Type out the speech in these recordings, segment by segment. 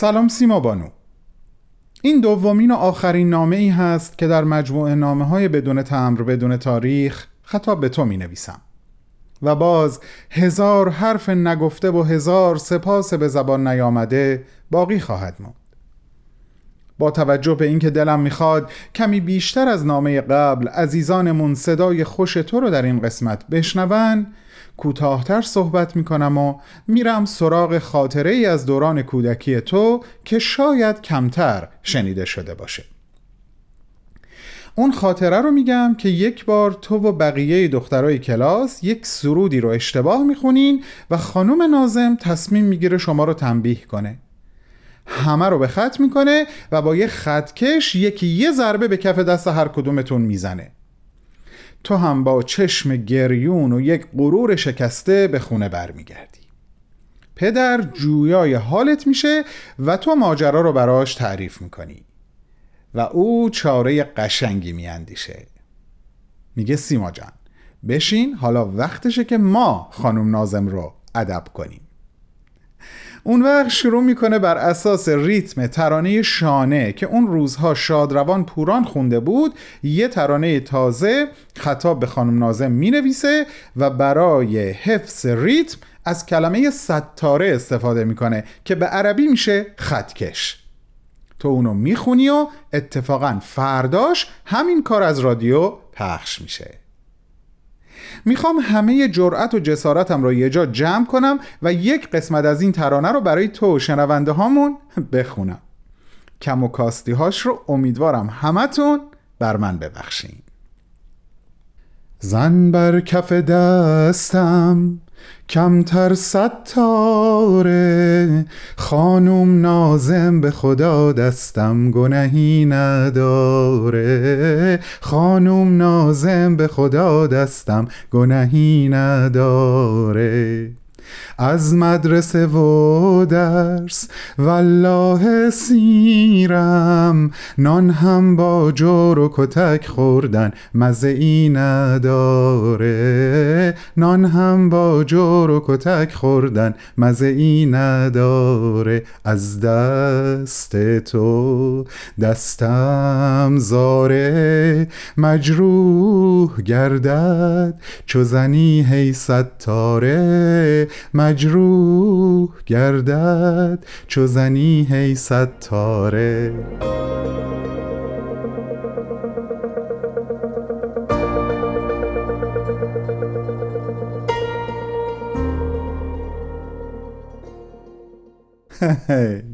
سلام سیما بانو. این دومین و آخرین نامه ای هست که در مجموعه نامه های بدون تمر بدون تاریخ خطاب به تو می نویسم و باز هزار حرف نگفته و هزار سپاس به زبان نیامده باقی خواهد موند با توجه به اینکه دلم می‌خواد کمی بیشتر از نامه قبل عزیزانمون صدای خوش تو رو در این قسمت بشنون کوتاهتر صحبت می‌کنم و میرم سراغ خاطره ای از دوران کودکی تو که شاید کمتر شنیده شده باشه. اون خاطره رو میگم که یک بار تو و بقیه دخترای کلاس یک سرودی رو اشتباه می‌خونین و خانم نازم تصمیم می‌گیره شما رو تنبیه کنه. همه رو به خط می‌کنه و با یه خطکش یکی یه ضربه به کف دست هر کدومتون می‌زنه. تو هم با چشم گریون و یک غرور شکسته به خونه برمیگردی. پدر جویای حالت میشه و تو ماجرا رو براش تعریف می‌کنی. و او چاره قشنگی میاندیشه. میگه سیما جان بشین حالا وقتشه که ما خانم نازم رو ادب کنیم. اون وقت شروع می‌کنه بر اساس ریتم ترانه شانه که اون روزها شادروان پوران خونده بود یه ترانه تازه خطاب به خانم نازم می‌نویسه و برای حفظ ریتم از کلمه ستاره استفاده می‌کنه که به عربی میشه خطکش. تو اونو می‌خونی و اتفاقا فرداش همین کار از رادیو پخش میشه. می‌خوام همه جرأت و جسارتم رو یه جا جمع کنم و یک قسمت از این ترانه رو برای تو شنونده هامون بخونم. کم و کاستی هاش رو امیدوارم همتون بر من ببخشین. زن بر کف دستم کمتر ستاره. خانوم نازم به خدا دستم گنهی نداره. خانوم نازم به خدا دستم گنهی نداره. از مدرسه و درس. والله سیرم نان هم با جور و کتک خوردن مزه ای نداره. نان هم با جور و کتک خوردن مزه ای نداره. از دست تو دستم زاره مجروح گردد چو زنی هی ستاره. مجروح گردد چو زنی هی ستاره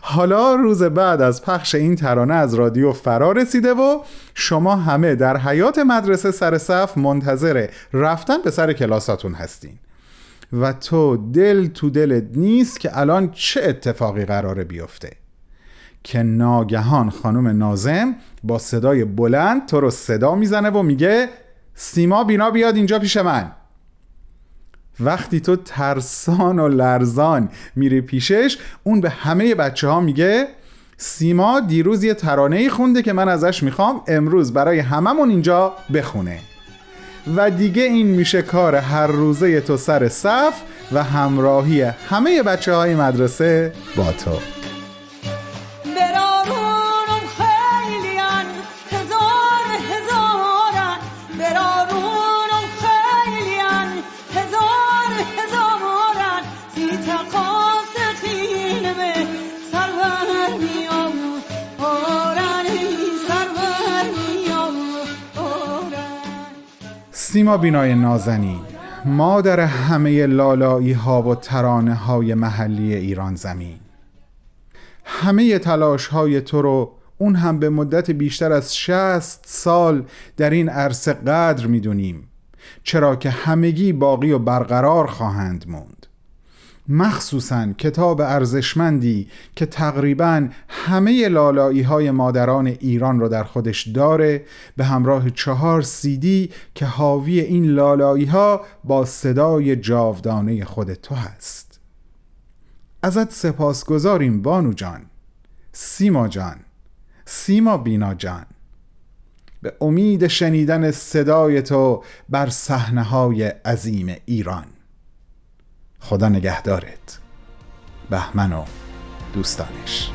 حالا روز بعد از پخش این ترانه از رادیو فرا رسیده و شما همه در حیات مدرسه سر صف منتظر رفتن به سر کلاساتون هستین. و تو دل تو دلت نیست که الان چه اتفاقی قراره بیفته. که ناگهان خانم نازم با صدای بلند تو رو صدا می‌زنه و میگه سیما بینا بیاد اینجا پیش من. وقتی تو ترسان و لرزان میری پیشش اون به همه بچه ها میگه سیما دیروز یه ترانه خونده که من ازش می‌خوام امروز برای هممون اینجا بخونه. و دیگه این میشه کار هر روزه تو سر صف و همراهی همه بچه های مدرسه با تو. سیما بینای نازنین مادر همه لالایی ها و ترانه های محلی ایران زمین. همه تلاش های تو رو اون هم به مدت بیشتر از شست سال در این عرصه قدر می‌دونیم چرا که همگی باقی و برقرار خواهند موند. مخصوصا کتاب ارزشمندی که تقریبا همه لالایی های مادران ایران رو در خودش داره به همراه چهار سیدی که حاوی این لالایی ها با صدای جاودانه خود تو هست. ازت سپاس گذاریم بانو جان. سیما جان. سیما بینا جان. به امید شنیدن صدای تو بر صحنه های عظیم ایران. خدا نگهدارت. بهمن و دوستانش.